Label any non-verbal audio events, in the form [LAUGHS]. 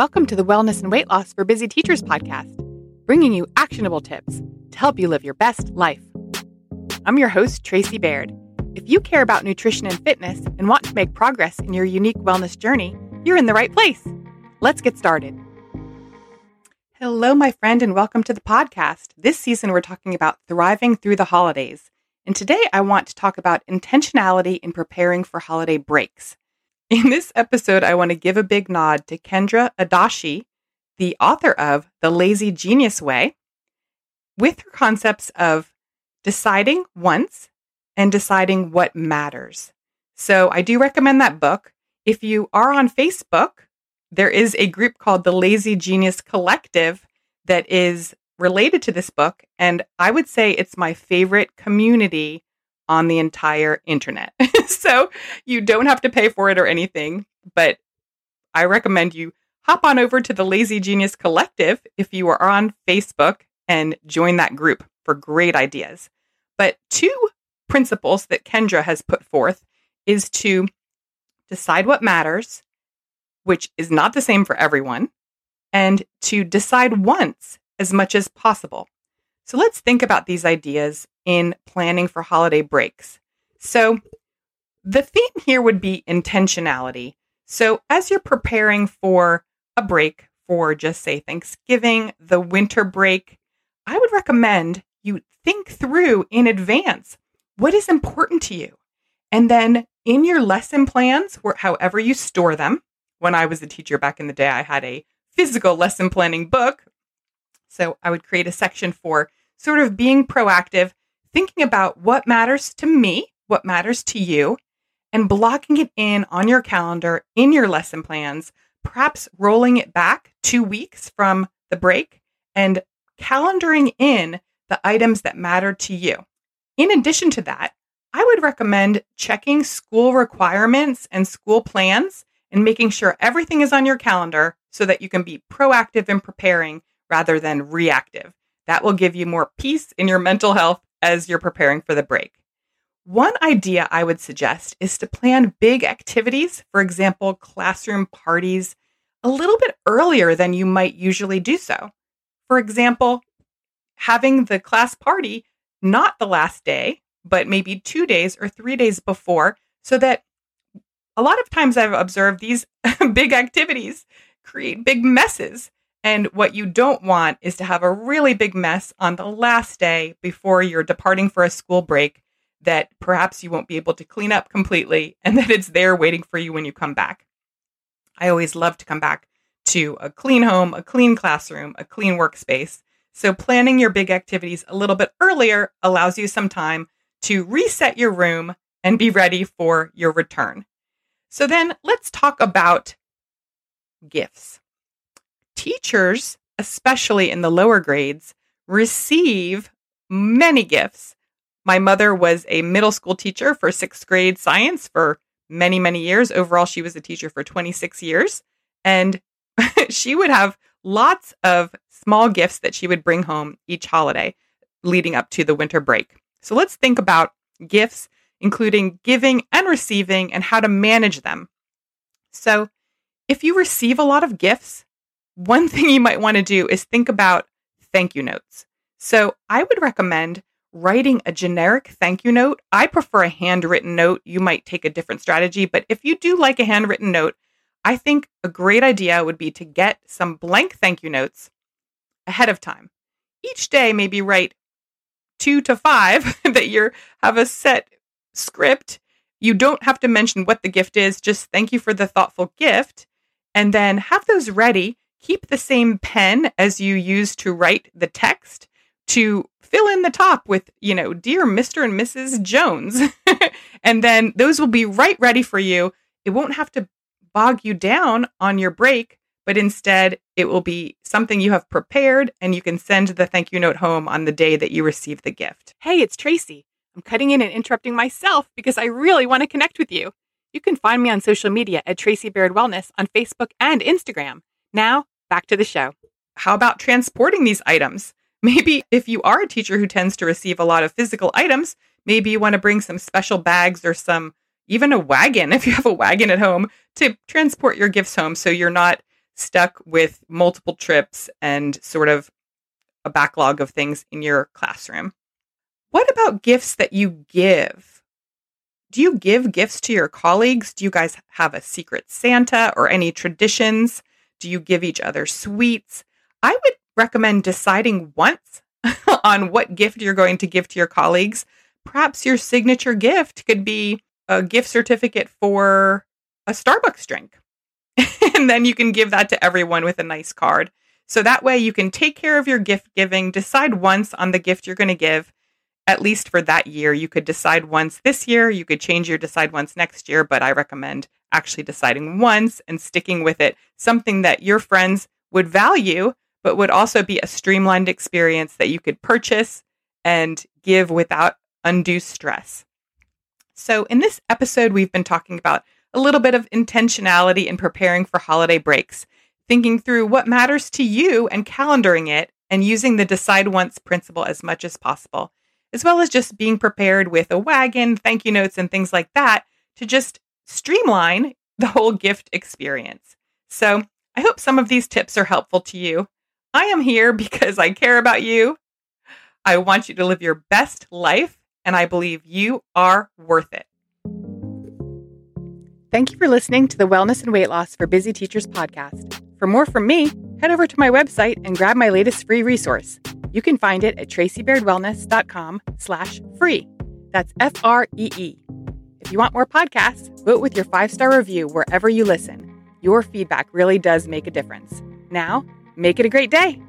Welcome to the Wellness and Weight Loss for Busy Teachers podcast, bringing you actionable tips to help you live your best life. I'm your host, Tracy Baird. If you care about nutrition and fitness and want to make progress in your unique wellness journey, you're in the right place. Let's get started. Hello, my friend, and welcome to the podcast. This season, we're talking about thriving through the holidays. And today, I want to talk about intentionality in preparing for holiday breaks. In this episode, I want to give a big nod to Kendra Adachi, the author of The Lazy Genius Way, with her concepts of deciding once and deciding what matters. So I do recommend that book. If you are on Facebook, there is a group called the Lazy Genius Collective that is related to this book. And I would say it's my favorite community on the entire internet. [LAUGHS] so you don't have to pay for it or anything, but I recommend you hop on over to the Lazy Genius Collective if you are on Facebook and join that group for great ideas. But two principles that Kendra has put forth is to decide what matters, which is not the same for everyone, and to decide once as much as possible. So let's think about these ideas in planning for holiday breaks. So the theme here would be intentionality. So as you're preparing for a break for just say Thanksgiving, the winter break, I would recommend you think through in advance what is important to you. And then in your lesson plans, however you store them, when I was a teacher back in the day, I had a physical lesson planning book. So I would create a section for sort of being proactive, thinking about what matters to me, what matters to you, and blocking it in on your calendar in your lesson plans, perhaps rolling it back two weeks from the break and calendaring in the items that matter to you. In addition to that, I would recommend checking school requirements and school plans and making sure everything is on your calendar so that you can be proactive in preparing rather than reactive. That will give you more peace in your mental health as you're preparing for the break. One idea I would suggest is to plan big activities, for example, classroom parties, a little bit earlier than you might usually do so. For example, having the class party not the last day, but maybe two days or three days before, so that a lot of times I've observed these [LAUGHS] big activities create big messes and what you don't want is to have a really big mess on the last day before you're departing for a school break that perhaps you won't be able to clean up completely [LAUGHS] and that it's there waiting for you when you come back. I always love to come back to a clean home, a clean classroom, a clean workspace. So planning your big activities a little bit earlier allows you some time to reset your room and be ready for your return. So then let's talk about gifts teachers, especially in the lower grades, receive many gifts. My mother was a middle school teacher for sixth grade science for many, many years. Overall, she was a teacher for 26 years. And [LAUGHS] she would have lots of small gifts that she would bring home each holiday leading up to the winter break. So let's think about gifts, including giving and receiving, and how to manage them. So, if you receive a lot of gifts, one [LAUGHS] thing you might want to do is think about thank you notes. So I would recommend writing a generic thank you note. I prefer a handwritten note. You might take a different strategy, but if you do like a handwritten note, I think a great idea would be to get some blank thank you notes ahead of time. Each day, maybe write two to five [LAUGHS] that you have a set script. You don't have to mention what the gift is, just thank you for the thoughtful gift. And then have those ready keep the same pen as you use to write the text to fill in the top with, you know, dear Mr. and Mrs. Jones. [LAUGHS] and then those will be right ready for you. It won't have to bog you down on your break, but instead it will be something you have prepared and you can send the thank you note home on the day that you receive the gift. Hey, it's Tracy. I'm cutting in and interrupting myself because I really want to connect with you. You can find me on social media at Tracy Baird Wellness on Facebook and Instagram. Now, back to the show. How about transporting these items? Maybe if you are a teacher who tends to receive a lot of physical items, maybe you want to bring some special bags or some, even a wagon, [LAUGHS] if you have a wagon at home, to transport your gifts home so you're not stuck with multiple trips and sort of a backlog of things in your classroom. What about gifts that you give? Do you give gifts to your colleagues? Do you guys have a secret Santa or any traditions? Do you give each other sweets? I would recommend deciding once [LAUGHS] on what gift you're going to give to your colleagues. Perhaps your signature gift could be a gift certificate for a Starbucks drink. [LAUGHS] and then you can give that to everyone with a nice card. So that way you can take care of your gift giving, decide once on the gift you're going to give, at least for that year. You could decide once this year, you could change your decide once next year, but I recommend actually deciding once and sticking with it. Something that your friends would value, but would also be a streamlined experience that you could purchase and give without undue stress. So, in this episode, we've been talking about a little bit of intentionality in preparing for holiday breaks thinking through what matters to you and calendaring it and using the decide once principle as much as possible, as well as just being prepared with a wagon, thank you notes, and things like that to just streamline the whole gift experience. So I hope some of these tips are helpful to you. I am here because I care about you. I want you to live your best life, and I believe you are worth it. Thank you for listening to the Wellness and Weight Loss for Busy Teachers podcast. For more from me, head over to my website and grab my latest free resource. You can find it at tracybairdwellness.com slash free. That's F-R-E-E. If you want more podcasts, vote with your five-star review wherever you listen. Your feedback really does make a difference. Now, make it a great day.